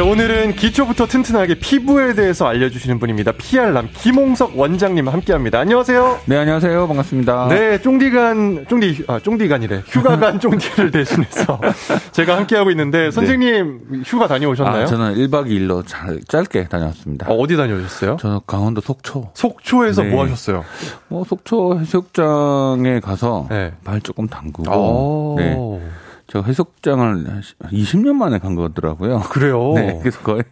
자, 오늘은 기초부터 튼튼하게 피부에 대해서 알려주시는 분입니다. 피알람 김홍석 원장님 함께합니다. 안녕하세요. 네, 안녕하세요. 반갑습니다. 네, 쫑디간, 쫑디, 아, 쫑디간이래. 휴가간 쫑디를 대신해서 제가 함께하고 있는데, 선생님 네. 휴가 다녀오셨나요? 아, 저는 1박 2일로 잘, 짧게 다녀왔습니다. 어, 디 다녀오셨어요? 저는 강원도 속초. 속초에서 네. 뭐 하셨어요? 뭐, 속초 해수욕장에 가서 네. 발 조금 담그고, 오. 네. 저 해수욕장을 20년 만에 간 거더라고요. 그래요? 네. 그래서 거의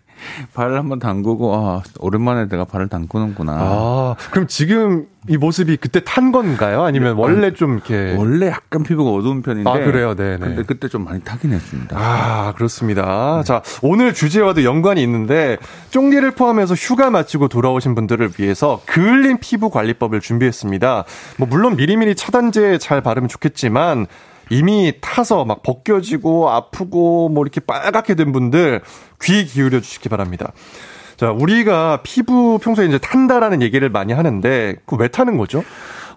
발을 한번 담그고, 아, 오랜만에 내가 발을 담그는구나. 아, 그럼 지금 이 모습이 그때 탄 건가요? 아니면 네. 원래 좀 이렇게. 원래 약간 피부가 어두운 편인데. 아, 그래요? 네네. 근데 그때 좀 많이 타긴 했습니다. 아, 그렇습니다. 네. 자, 오늘 주제와도 연관이 있는데, 쫑디를 포함해서 휴가 마치고 돌아오신 분들을 위해서 그을린 피부 관리법을 준비했습니다. 뭐, 물론 미리미리 차단제 잘 바르면 좋겠지만, 이미 타서 막 벗겨지고 아프고 뭐 이렇게 빨갛게 된 분들 귀 기울여 주시기 바랍니다. 자, 우리가 피부 평소에 이제 탄다라는 얘기를 많이 하는데 그 왜 타는 거죠?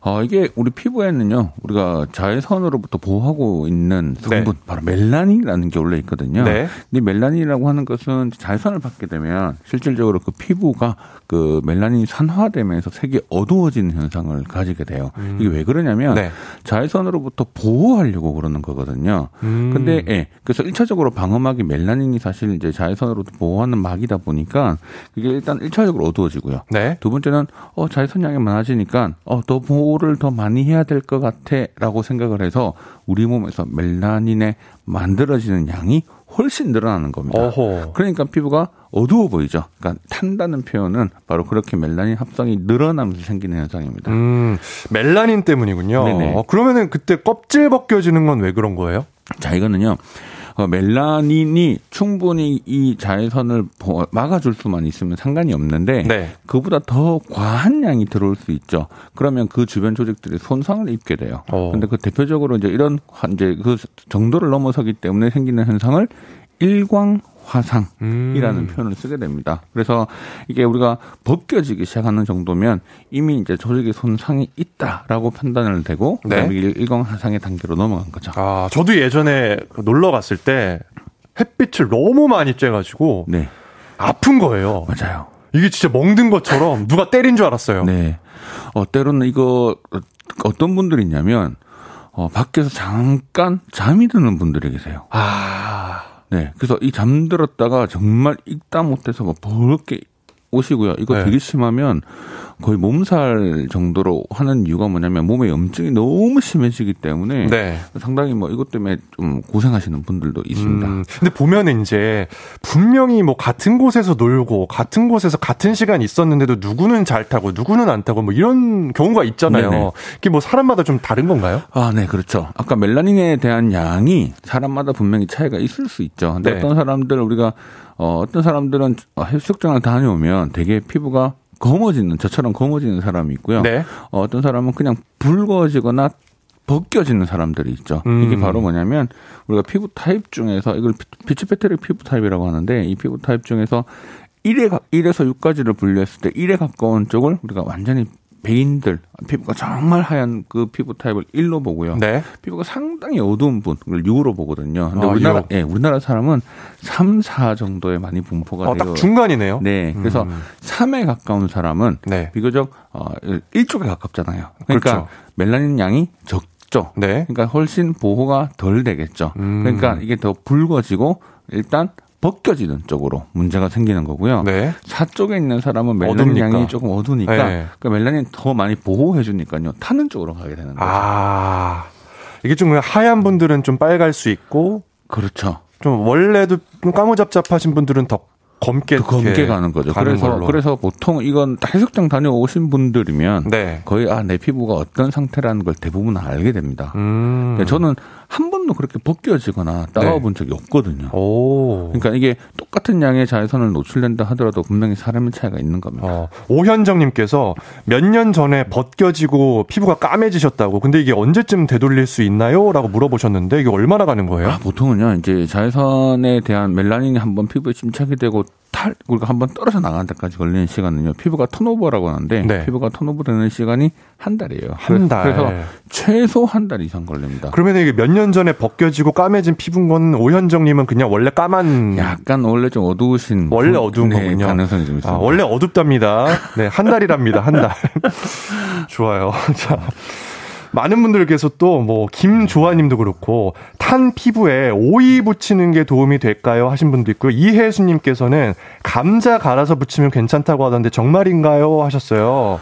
어, 이게 우리 피부에는요, 우리가 자외선으로부터 보호하고 있는 성분, 네. 바로 멜라닌이라는 게 원래 있거든요. 네. 근데 멜라닌이라고 하는 것은 자외선을 받게 되면 실질적으로 그 피부가 그 멜라닌이 산화되면서 색이 어두워지는 현상을 가지게 돼요. 음. 이게 왜 그러냐면 네. 자외선으로부터 보호하려고 그러는 거거든요. 음. 근데 예. 그래서 1차적으로 방어막이 멜라닌이 사실 이제 자외선으로부터 보호하는 막이다 보니까 그게 일단 1차적으로 어두워지고요. 네. 두 번째는 어 자외선 양이 많아지니까 어더 보호 보호를 더 많이 해야 될 것 같아라고 생각을 해서 우리 몸에서 멜라닌에 만들어지는 양이 훨씬 늘어나는 겁니다. 어허. 그러니까 피부가 어두워 보이죠. 그러니까 탄다는 표현은 바로 그렇게 멜라닌 합성이 늘어나면서 생기는 현상입니다. 음, 멜라닌 때문이군요. 어, 그러면은 그때 껍질 벗겨지는 건 왜 그런 거예요? 자, 이거는요. 어, 멜라닌이 충분히 이 자외선을 막아줄 수만 있으면 상관이 없는데 네. 그보다 더 과한 양이 들어올 수 있죠. 그러면 그 주변 조직들이 손상을 입게 돼요. 어. 근데 그 대표적으로 이제 이런 이제 그 정도를 넘어서기 때문에 생기는 현상을 일광 화상이라는 음. 표현을 쓰게 됩니다. 그래서 이게 우리가 벗겨지기 시작하는 정도면 이미 이제 조직의 손상이 있다라고 판단을 되고 네. 일광 화상의 단계로 넘어간 거죠. 아, 저도 예전에 놀러 갔을 때 햇빛을 너무 많이 쬐가지고 네. 아픈 거예요. 맞아요. 이게 진짜 멍든 것처럼 누가 때린 줄 알았어요. 네. 어, 때로는 이거 어떤 분들이 있냐면 어, 밖에서 잠깐 잠이 드는 분들이 계세요. 아. 네. 그래서 이 잠들었다가 정말 읽다 못해서 뭐 버럽게 오시고요. 이거 네. 되게 심하면 거의 몸살 정도로 하는 이유가 뭐냐면 몸에 염증이 너무 심해지기 때문에 네. 상당히 뭐 이것 때문에 좀 고생하시는 분들도 있습니다. 음, 근데 보면 이제 분명히 뭐 같은 곳에서 놀고 같은 곳에서 같은 시간 있었는데도 누구는 잘 타고 누구는 안 타고 뭐 이런 경우가 있잖아요. 네네. 이게 뭐 사람마다 좀 다른 건가요? 아, 네, 그렇죠. 아까 멜라닌에 대한 양이 사람마다 분명히 차이가 있을 수 있죠. 근데 네. 어떤 사람들 우리가 어, 어떤 사람들은 해수욕장을 다녀오면 되게 피부가 검어지는 저처럼 검어지는 사람이 있고요. 네. 어, 어떤 사람은 그냥 붉어지거나 벗겨지는 사람들이 있죠. 음. 이게 바로 뭐냐면 우리가 피부 타입 중에서 이걸 Fitzpatrick 피부 타입이라고 하는데 이 피부 타입 중에서 1에 1에서 6까지를 분류했을 때 1에 가까운 쪽을 우리가 완전히 베인들 피부가 정말 하얀 그 피부 타입을 1로 보고요. 네. 피부가 상당히 어두운 분을 6으로 보거든요. 근데 아, 우리나라 예, 우리나라 사람은 3, 4 정도에 많이 분포가 어, 돼요. 딱 중간이네요. 네. 그래서 음. 3에 가까운 사람은 네. 비교적 어 1쪽에 가깝잖아요. 그러니까 그렇죠. 멜라닌 양이 적죠. 네. 그러니까 훨씬 보호가 덜 되겠죠. 음. 그러니까 이게 더 붉어지고 일단 벗겨지는 쪽으로 문제가 생기는 거고요. 네. 사 쪽에 있는 사람은 멜라닌 양이 조금 어두우니까 네. 그 멜라닌 더 많이 보호해 주니까요. 타는 쪽으로 가게 되는 거죠. 아. 이게 좀 하얀 분들은 좀 빨갈 수 있고 그렇죠. 좀 원래도 까무잡잡하신 분들은 더 검게 검게 가는 거죠. 가는 그래서 걸로. 그래서 보통 이건 해석장 다녀오신 분들이면 네. 거의 아 내 피부가 어떤 상태라는 걸 대부분 알게 됩니다. 음. 그러니까 저는 한 번도 그렇게 벗겨지거나 따가워 본 적이 없거든요. 오. 그러니까 이게 똑같은 양의 자외선을 노출된다 하더라도 분명히 사람의 차이가 있는 겁니다. 어, 오현정님께서 몇 년 전에 벗겨지고 피부가 까매지셨다고. 근데 이게 언제쯤 되돌릴 수 있나요? 라고 물어보셨는데 이게 얼마나 가는 거예요? 아, 보통은요, 이제 자외선에 대한 멜라닌이 한번 피부에 침착이 되고 탈 우리가 한번 떨어져 나가는 데까지 걸리는 시간은요. 피부가 턴오버라고 하는데 네. 피부가 턴오버 되는 시간이 한 달이에요. 한 달. 그래서 최소 한 달 이상 걸립니다. 그러면 이게 몇 년 전에 벗겨지고 까매진 피부인 건 오현정님은 그냥 원래 까만 약간 원래 좀 어두우신 원래 어두운 네, 거군요. 가능성이 좀 있습니다. 아, 원래 어둡답니다. 네, 한 달이랍니다. 한 달. 좋아요. 자. 많은 분들께서 또 뭐 김조아님도 그렇고 탄 피부에 오이 붙이는 게 도움이 될까요 하신 분도 있고요. 이혜수님께서는 감자 갈아서 붙이면 괜찮다고 하던데 정말인가요 하셨어요.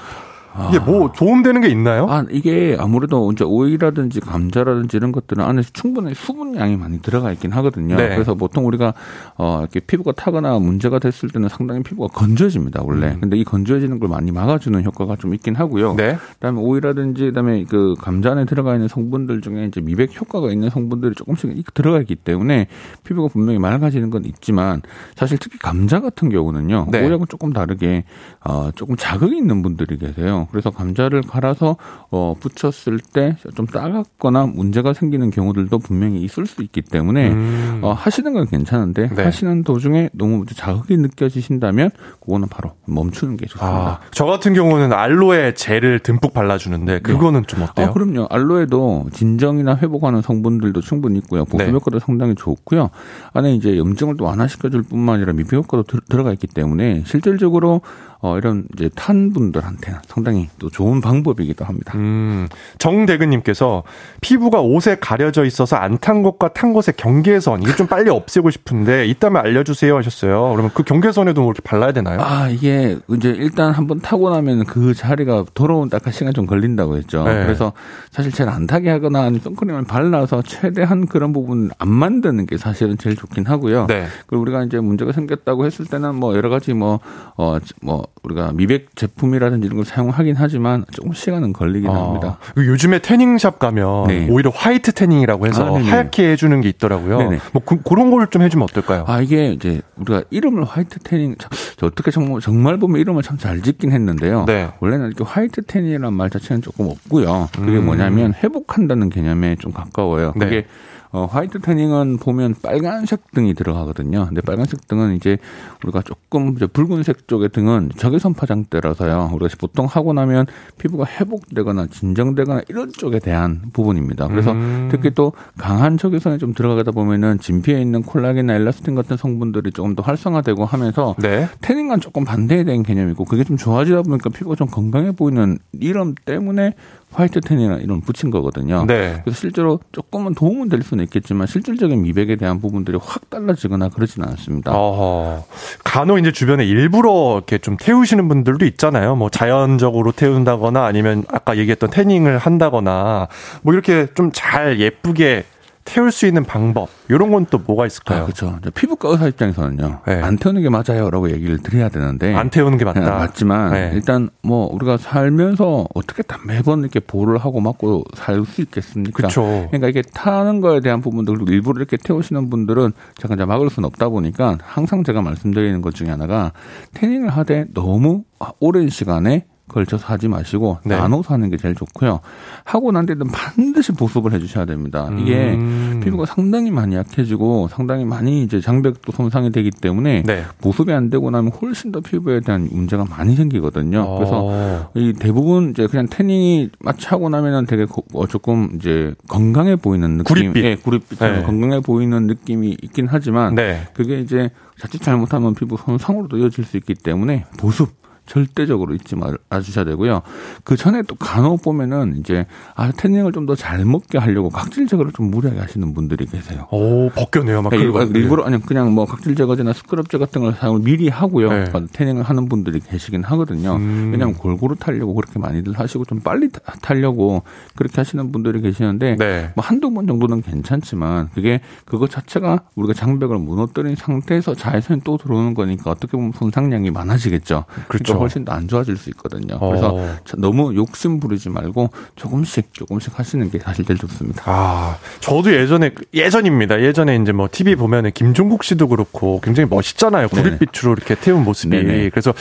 이게 뭐 도움되는 게 있나요? 아, 이게 아무래도 이제 오이라든지 감자라든지 이런 것들은 안에서 충분히 수분 양이 많이 들어가 있긴 하거든요. 네. 그래서 보통 우리가 어 이렇게 피부가 타거나 문제가 됐을 때는 상당히 피부가 건조해집니다, 원래. 음. 근데 이 건조해지는 걸 많이 막아주는 효과가 좀 있긴 하고요. 네. 그다음에 오이라든지 그다음에 그 감자 안에 들어가 있는 성분들 중에 이제 미백 효과가 있는 성분들이 조금씩 들어가 있기 때문에 피부가 분명히 맑아지는 건 있지만 사실 특히 감자 같은 경우는요. 네. 오이하고 조금 다르게 어 조금 자극이 있는 분들이 계세요. 그래서 감자를 갈아서 어, 붙였을 때 좀 따갑거나 문제가 생기는 경우들도 분명히 있을 수 있기 때문에 음. 어, 하시는 건 괜찮은데 네. 하시는 도중에 너무 자극이 느껴지신다면 그거는 바로 멈추는 게 좋습니다. 아, 저 같은 경우는 알로에 젤을 듬뿍 발라주는데 네. 그거는 네. 좀 어때요? 아, 그럼요. 알로에도 진정이나 회복하는 성분들도 충분히 있고요. 보습 네. 효과도 상당히 좋고요. 안에 이제 염증을 또 완화시켜줄 뿐만 아니라 미백 효과도 들어가 있기 때문에 실질적으로 어, 이런 이제 탄 분들한테는 상당히 또 좋은 방법이기도 합니다. 음, 정대근님께서 피부가 옷에 가려져 있어서 안탄 곳과 탄 곳의 경계선 이게 좀 빨리 없애고 싶은데 있다면 알려주세요 하셨어요. 그러면 그 경계선에도 뭐 이렇게 발라야 되나요? 아 이게 이제 일단 한번 타고 나면 그 자리가 돌아온 딱한 시간 좀 걸린다고 했죠. 네. 그래서 사실 제일 안 타게 하거나 아니면 선크림을 발라서 최대한 그런 부분 안 만드는 게 사실은 제일 좋긴 하고요. 네. 그리고 우리가 이제 문제가 생겼다고 했을 때는 뭐 여러 가지 뭐 어뭐 뭐 우리가 미백 제품이라든지 이런 걸 사용 하긴 하지만 조금 시간은 걸리긴 아, 합니다. 요즘에 태닝샵 가면 네. 오히려 화이트 태닝이라고 해서 아, 하얗게 해주는 게 있더라고요. 네네. 뭐 그, 런 걸 좀 해주면 어떨까요? 아 이게 이제 우리가 이름을 화이트 태닝 저 어떻게 정말 정말 보면 이름을 참 잘 짓긴 했는데요. 네. 원래는 이렇게 화이트 태닝이라는 말 자체는 조금 없고요. 그게 음. 뭐냐면 회복한다는 개념에 좀 가까워요. 그게 네. 어, 화이트 태닝은 보면 빨간색 등이 들어가거든요. 근데 빨간색 등은 이제 우리가 조금 이제 붉은색 쪽의 등은 적외선 파장대라서요. 우리가 보통 하고 나면 피부가 회복되거나 진정되거나 이런 쪽에 대한 부분입니다. 그래서 음. 특히 또 강한 적외선에 좀 들어가다 보면은 진피에 있는 콜라겐이나 엘라스틴 같은 성분들이 조금 더 활성화되고 하면서 네. 태닝과는 조금 반대된 개념이고 그게 좀 좋아지다 보니까 피부가 좀 건강해 보이는 이름 때문에 화이트 텐이나 이런 붙인 거거든요. 네. 그래서 실제로 조금은 도움은 될 수는 있겠지만 실질적인 미백에 대한 부분들이 확 달라지거나 그러지는 않습니다. 어허. 간혹 이제 주변에 일부러 이렇게 좀 태우시는 분들도 있잖아요. 뭐 자연적으로 태운다거나 아니면 아까 얘기했던 태닝을 한다거나 뭐 이렇게 좀 잘 예쁘게 태울 수 있는 방법 이런 건 또 뭐가 있을까요? 아, 그렇죠. 피부과 의사 입장에서는요. 네. 안 태우는 게 맞아요라고 얘기를 드려야 되는데 안 태우는 게 맞다. 네, 맞지만 네. 일단 뭐 우리가 살면서 어떻게 다 매번 이렇게 보를 하고 맞고 살 수 있겠습니까? 그렇죠. 그러니까 이게 타는 거에 대한 부분들 그리고 일부러 이렇게 태우시는 분들은 제가 이제 막을 수는 없다 보니까 항상 제가 말씀드리는 것 중에 하나가 태닝을 하되 너무 오랜 시간에 걸쳐서 하지 마시고 네. 나눠서 하는 게 제일 좋고요. 하고 난 뒤에는 반드시 보습을 해주셔야 됩니다. 이게 음. 피부가 상당히 많이 약해지고 상당히 많이 이제 장벽도 손상이 되기 때문에 네. 보습이 안 되고 나면 훨씬 더 피부에 대한 문제가 많이 생기거든요. 어. 그래서 이 대부분 이제 그냥 태닝이 마치 하고 나면은 되게 어 조금 이제 건강해 보이는 느낌, 구릿빛, 예, 구릿빛처럼 네. 건강해 보이는 느낌이 있긴 하지만 네. 그게 이제 자칫 잘못하면 피부 손상으로도 이어질 수 있기 때문에 보습 절대적으로 잊지 말아 주셔야 되고요. 그 전에 또 간혹 보면은 이제 아 태닝을 좀 더 잘 먹게 하려고 각질 제거를 좀 무리하게 하시는 분들이 계세요. 오 벗겨내요, 막 그러니까 일부러 아니 그냥 뭐 각질 제거제나 스크럽제 같은 걸 사용을 미리 하고요. 네. 그러니까 태닝을 하는 분들이 계시긴 하거든요. 음. 왜냐하면 골고루 타려고 그렇게 많이들 하시고 좀 빨리 타려고 그렇게 하시는 분들이 계시는데 네. 뭐 한두 번 정도는 괜찮지만 그게 그것 자체가 우리가 장벽을 무너뜨린 상태에서 자외선이 또 들어오는 거니까 어떻게 보면 손상량이 많아지겠죠. 그렇죠. 그러니까 훨씬 더 안 좋아질 수 있거든요. 그래서 어. 너무 욕심 부리지 말고 조금씩 조금씩 하시는 게 사실 제일 좋습니다. 아, 저도 예전에 예전입니다. 예전에 이제 뭐 TV 보면은 김종국 씨도 그렇고 굉장히 멋있잖아요. 구릿빛으로 이렇게 태운 모습이. 네네. 그래서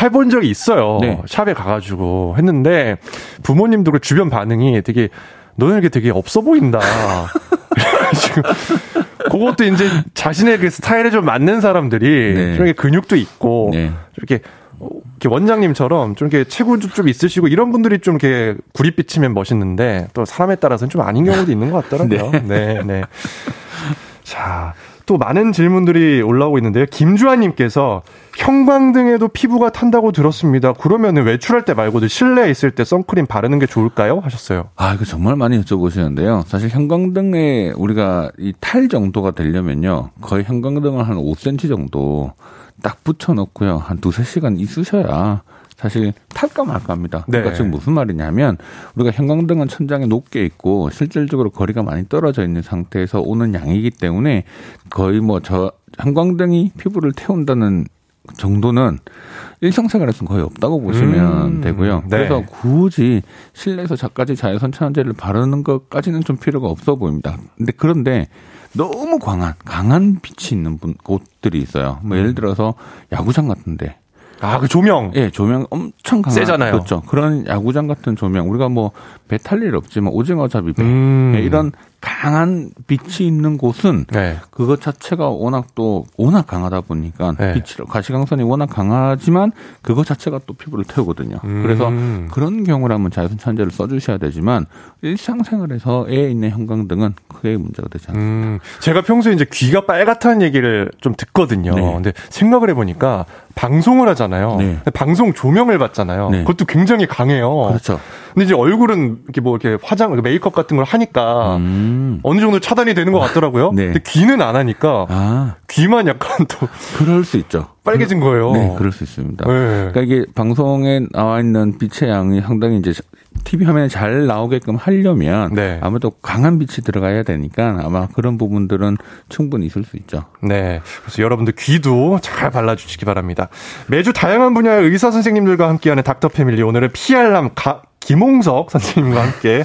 해본 적이 있어요. 네. 샵에 가가지고 했는데 부모님도 그 주변 반응이 되게 너는 이게 되게 없어 보인다. 지금 그것도 이제 자신의 그 스타일에 좀 맞는 사람들이 네. 좀 이렇게 근육도 있고 네. 이렇게 이렇게 원장님처럼 좀 이렇게 체구도 좀 있으시고 이런 분들이 좀 이렇게 구릿빛이면 멋있는데 또 사람에 따라서는 좀 아닌 경우도 있는 것 같더라고요. 네, 네. 네. 자, 또 많은 질문들이 올라오고 있는데요. 김주환님께서 형광등에도 피부가 탄다고 들었습니다. 그러면 외출할 때 말고도 실내에 있을 때 선크림 바르는 게 좋을까요? 하셨어요. 아, 이거 정말 많이 여쭤보시는데요. 사실 형광등에 우리가 이 탈 정도가 되려면요. 거의 형광등을 한 5cm 정도 딱 붙여놓고요. 한 두세 시간 있으셔야 사실 탈까 말까 합니다. 그러니까 네. 지금 무슨 말이냐면 우리가 형광등은 천장에 높게 있고 실질적으로 거리가 많이 떨어져 있는 상태에서 오는 양이기 때문에 거의 뭐 저 형광등이 피부를 태운다는 정도는 일상생활에서는 거의 없다고 보시면 음, 되고요. 네. 그래서 굳이 실내에서 작가지 자외선 차단제를 바르는 것까지는 좀 필요가 없어 보입니다. 근데 그런데 너무 강한 강한 빛이 있는 분, 곳들이 있어요. 뭐 예를 들어서 야구장 같은데 아, 그 조명. 예, 조명 엄청 강한. 세잖아요. 그렇죠. 그런 야구장 같은 조명. 우리가 뭐 배 탈 일 없지만 오징어 잡이 배. 음. 예, 이런 강한 빛이 있는 곳은 네. 그것 자체가 워낙 또 워낙 강하다 보니까 네. 빛이 가시광선이 워낙 강하지만 그것 자체가 또 피부를 태우거든요. 음. 그래서 그런 경우라면 자외선 차단제를 써주셔야 되지만 일상생활에서에 있는 형광등은 크게 문제가 되지 않습니다. 음. 제가 평소에 이제 귀가 빨갛다는 얘기를 좀 듣거든요. 네. 근데 생각을 해보니까 방송을 하잖아요. 네. 방송 조명을 받잖아요. 네. 그것도 굉장히 강해요. 그렇죠. 근데 이제 얼굴은 이렇게 뭐 이렇게 화장, 메이크업 같은 걸 하니까 음. 어느 정도 차단이 되는 것 같더라고요. 네. 근데 귀는 안 하니까 아. 귀만 약간 또 그럴 수 있죠. 빨개진 거예요. 네, 그럴 수 있습니다. 네. 그러니까 이게 방송에 나와 있는 빛의 양이 상당히 이제 TV 화면에 잘 나오게끔 하려면 네. 아무래도 강한 빛이 들어가야 되니까 아마 그런 부분들은 충분히 있을 수 있죠. 네. 그래서 여러분들 귀도 잘 발라주시기 바랍니다. 매주 다양한 분야의 의사 선생님들과 함께하는 닥터 패밀리 오늘은 피알람 가, 김홍석 선생님과 함께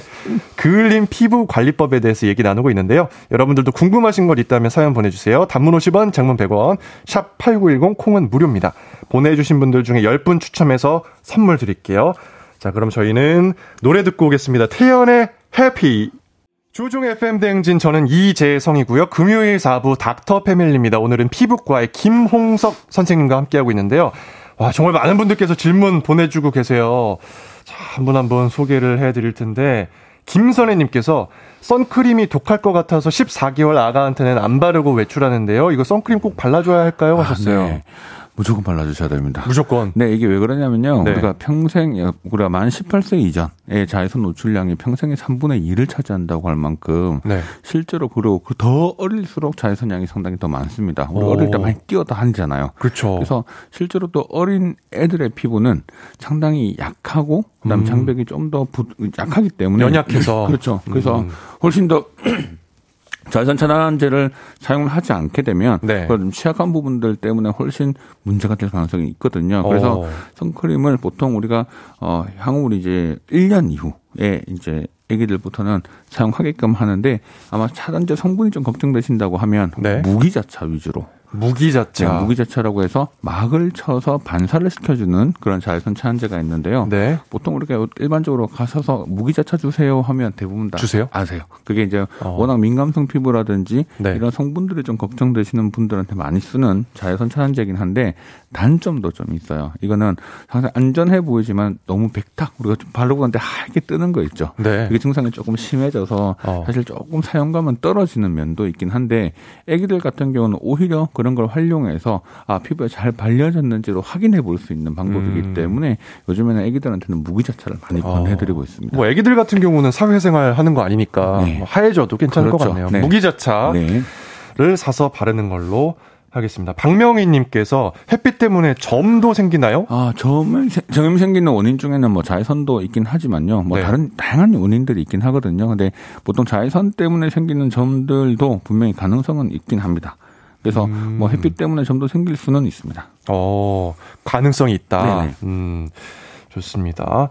그을린 피부 관리법에 대해서 얘기 나누고 있는데요. 여러분들도 궁금하신 것 있다면 사연 보내주세요. 단문 50원, 장문 100원, 샵 8910 콩은 무료입니다. 보내주신 분들 중에 10분 추첨해서 선물 드릴게요. 자, 그럼 저희는 노래 듣고 오겠습니다. 태연의 해피. 조종 FM 대행진 저는 이재성이고요. 금요일 4부 닥터 패밀리입니다. 오늘은 피부과의 김홍석 선생님과 함께하고 있는데요. 와, 정말 많은 분들께서 질문 보내주고 계세요. 자, 한 분 한 분 소개를 해드릴 텐데, 김선혜님께서 선크림이 독할 것 같아서 14개월 아가한테는 안 바르고 외출하는데요. 이거 선크림 꼭 발라줘야 할까요? 하셨어요. 아, 네. 무조건 발라주셔야 됩니다. 무조건. 네, 이게 왜 그러냐면요. 네. 우리가 평생, 우리가 만 18세 이전의 자외선 노출량이 평생의 3분의 2를 차지한다고 할 만큼 네. 실제로 그리고 그더 어릴수록 자외선량이 상당히 더 많습니다. 우리 어릴 때 많이 뛰어다니잖아요. 그렇죠. 그래서 실제로 또 어린 애들의 피부는 상당히 약하고 그다음 음. 장벽이 좀 더 약하기 때문에 연약해서 그렇죠. 그래서 음. 훨씬 더 자외선 차단제를 사용을 하지 않게 되면 네. 좀 취약한 부분들 때문에 훨씬 문제가 될 가능성이 있거든요. 그래서 오. 선크림을 보통 우리가 어 향후 우리 이제 1년 이후에 이제 아기들부터는 사용하게끔 하는데 아마 차단제 성분이 좀 걱정되신다고 하면 네. 무기자차 위주로 무기자차. 네, 무기자차라고 해서 막을 쳐서 반사를 시켜주는 그런 자외선 차단제가 있는데요. 네. 보통 우리가 일반적으로 가셔서 무기자차 주세요 하면 대부분 다 주세요? 아세요. 그게 이제 어. 워낙 민감성 피부라든지 네. 이런 성분들이 좀 걱정되시는 분들한테 많이 쓰는 자외선 차단제긴 한데 단점도 좀 있어요. 이거는 항상 안전해 보이지만 너무 백탁 우리가 좀 바르고 나는데 하얗게 뜨는 거 있죠. 네. 이게 증상이 조금 심해져서 어. 사실 조금 사용감은 떨어지는 면도 있긴 한데 아기들 같은 경우는 오히려 그런 걸 활용해서 아 피부에 잘 발려졌는지로 확인해 볼 수 있는 방법이기 음. 때문에 요즘에는 아기들한테는 무기자차를 많이 어. 권해드리고 있습니다. 뭐 아기들 같은 경우는 사회생활 하는 거 아니니까 네. 뭐 하얘져도 괜찮을 그렇죠. 것 같네요. 네. 무기자차를 네. 사서 바르는 걸로 하겠습니다. 박명희님께서 햇빛 때문에 점도 생기나요? 아, 점을, 점 생기는 원인 중에는 뭐 자외선도 있긴 하지만요. 뭐 네. 다른 다양한 원인들이 있긴 하거든요. 근데 보통 자외선 때문에 생기는 점들도 분명히 가능성은 있긴 합니다. 그래서 음. 뭐 햇빛 때문에 점도 생길 수는 있습니다. 어, 가능성이 있다. 네네. 음, 좋습니다.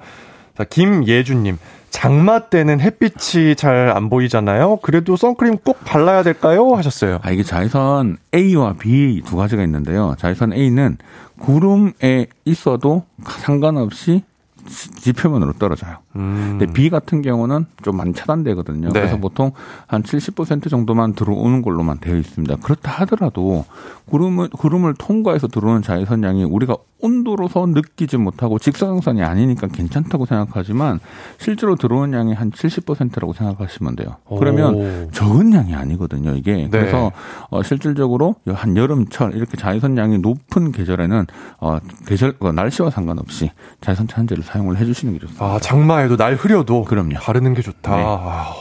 자, 김예준님. 장마 때는 햇빛이 잘 안 보이잖아요. 그래도 선크림 꼭 발라야 될까요? 하셨어요. 아, 이게 자외선 A와 B 두 가지가 있는데요. 자외선 A는 구름에 있어도 상관없이 지표면으로 떨어져요. 음. 근데 B 같은 경우는 좀 많이 차단되거든요. 네. 그래서 보통 한 70% 정도만 들어오는 걸로만 되어 있습니다. 그렇다 하더라도 구름을 구름을 통과해서 들어오는 자외선량이 우리가 온도로서 느끼지 못하고 직사광선이 아니니까 괜찮다고 생각하지만 실제로 들어오는 양이 한 70%라고 생각하시면 돼요. 그러면 오. 적은 양이 아니거든요. 이게 네. 그래서 어, 실질적으로 한 여름철 이렇게 자외선량이 높은 계절에는 어, 계절 어, 날씨와 상관없이 자외선 차단제를 사용 을 해주시는 게 좋습니다. 아 장마에도 날 흐려도 그럼요. 바르는 게 좋다. 네. 아,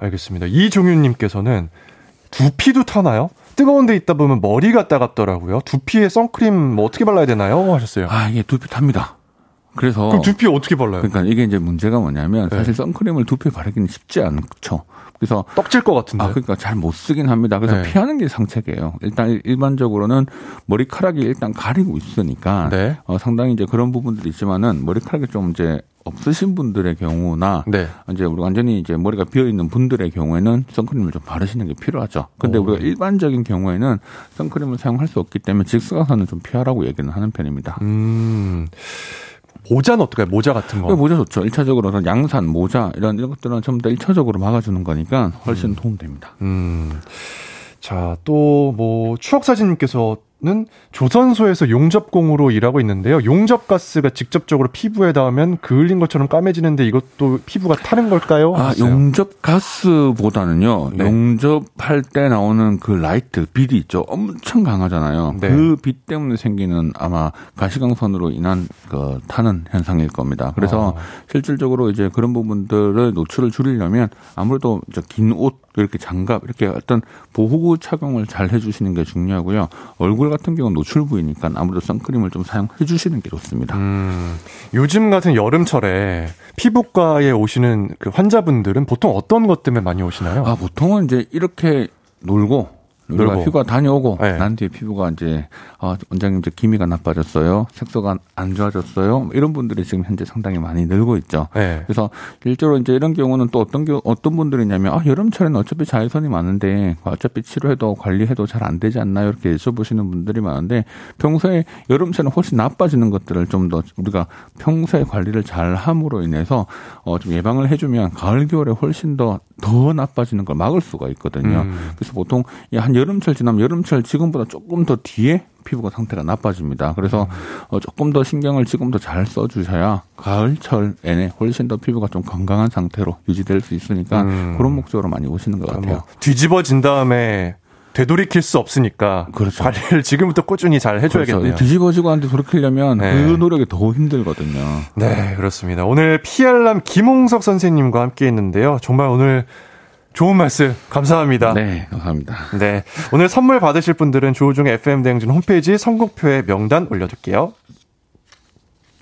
알겠습니다. 이종윤님께서는 두피도 타나요? 뜨거운 데 있다 보면 머리가 따갑더라고요. 두피에 선크림 뭐 어떻게 발라야 되나요? 하셨어요. 아, 이게 두피 탑니다. 그래서 그럼 두피 어떻게 발라요? 그러니까 이게 이제 문제가 뭐냐면 네. 사실 선크림을 두피에 바르기는 쉽지 않죠. 그래서 떡질 것 같은데. 아, 그러니까 잘 못 쓰긴 합니다. 그래서 네. 피하는 게 상책이에요. 일단 일반적으로는 머리카락이 일단 가리고 있으니까 네. 어, 상당히 이제 그런 부분들이 있지만은 머리카락이 좀 이제 없으신 분들의 경우나 네. 이제 우리 완전히 이제 머리가 비어 있는 분들의 경우에는 선크림을 좀 바르시는 게 필요하죠. 근데 오. 우리가 일반적인 경우에는 선크림을 사용할 수 없기 때문에 직사광선은 좀 피하라고 얘기는 하는 편입니다. 음. 모자는 어떨까요? 모자 같은 거. 네, 모자 좋죠. 1차적으로 양산, 모자 이런 이런 것들은 전부 다 1차적으로 막아주는 거니까 훨씬 음. 도움됩니다. 음. 자, 또 뭐 추억 사진님께서 는 조선소에서 용접공으로 일하고 있는데요. 용접가스가 직접적으로 피부에 닿으면 그을린 것처럼 까매지는데 이것도 피부가 타는 걸까요? 아, 용접가스보다는요. 네. 용접할 때 나오는 그 라이트, 빛이 있죠. 엄청 강하잖아요. 네. 그빛 때문에 생기는 아마 가시광선으로 인한 그 타는 현상일 겁니다. 그래서 아. 실질적으로 이제 그런 부분들을 노출을 줄이려면 아무래도 긴 옷, 이렇게 장갑, 이렇게 어떤 보호구 착용을 잘 해주시는 게 중요하고요. 얼굴 같은 경우는 노출 부위니까 아무래도 선크림을 좀 사용해 주시는 게 좋습니다. 음, 요즘 같은 여름철에 피부과에 오시는 그 환자분들은 보통 어떤 것 때문에 많이 오시나요? 아, 보통은 이제 이렇게 놀고 우리가 휴가 다녀오고 네. 난 뒤에 피부가 이제 어, 원장님 이제 기미가 나빠졌어요, 색소가 안 좋아졌어요. 뭐 이런 분들이 지금 현재 상당히 많이 늘고 있죠. 네. 그래서 실제로 이제 이런 경우는 또 어떤 경우 어떤 분들이냐면 아 여름철에는 어차피 자외선이 많은데 어차피 치료해도 관리해도 잘 안 되지 않나요? 이렇게 여쭤보시는 분들이 많은데 평소에 여름철에는 훨씬 나빠지는 것들을 좀 더 우리가 평소에 관리를 잘 함으로 인해서 어, 좀 예방을 해주면 가을 겨울에 훨씬 더더 더 나빠지는 걸 막을 수가 있거든요. 음. 그래서 보통 한 여름철 지나면 여름철 지금보다 조금 더 뒤에 피부가 상태가 나빠집니다. 그래서 어, 조금 더 신경을 지금도 잘 써주셔야 가을철 에는 훨씬 더 피부가 좀 건강한 상태로 유지될 수 있으니까 음. 그런 목적으로 많이 오시는 것 같아요. 뭐 뒤집어진 다음에 되돌이킬 수 없으니까 그렇죠. 관리를 지금부터 꾸준히 잘 해줘야겠네요. 그렇죠. 뒤집어지고 한테 돌이키려면 네. 그 노력이 더 힘들거든요. 네, 그렇습니다. 오늘 피알람 김홍석 선생님과 함께했는데요. 정말 오늘 좋은 말씀 감사합니다. 네, 감사합니다. 네, 오늘 선물 받으실 분들은 조우중의 FM 대행진 홈페이지 선곡표에 명단 올려둘게요.